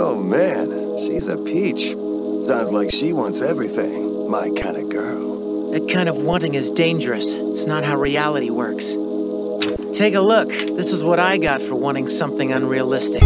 Oh man, she's a peach. Sounds like she wants everything. My kind of girl. That kind of wanting is dangerous. It's not how reality works. Take a look. This is what I got for wanting something unrealistic.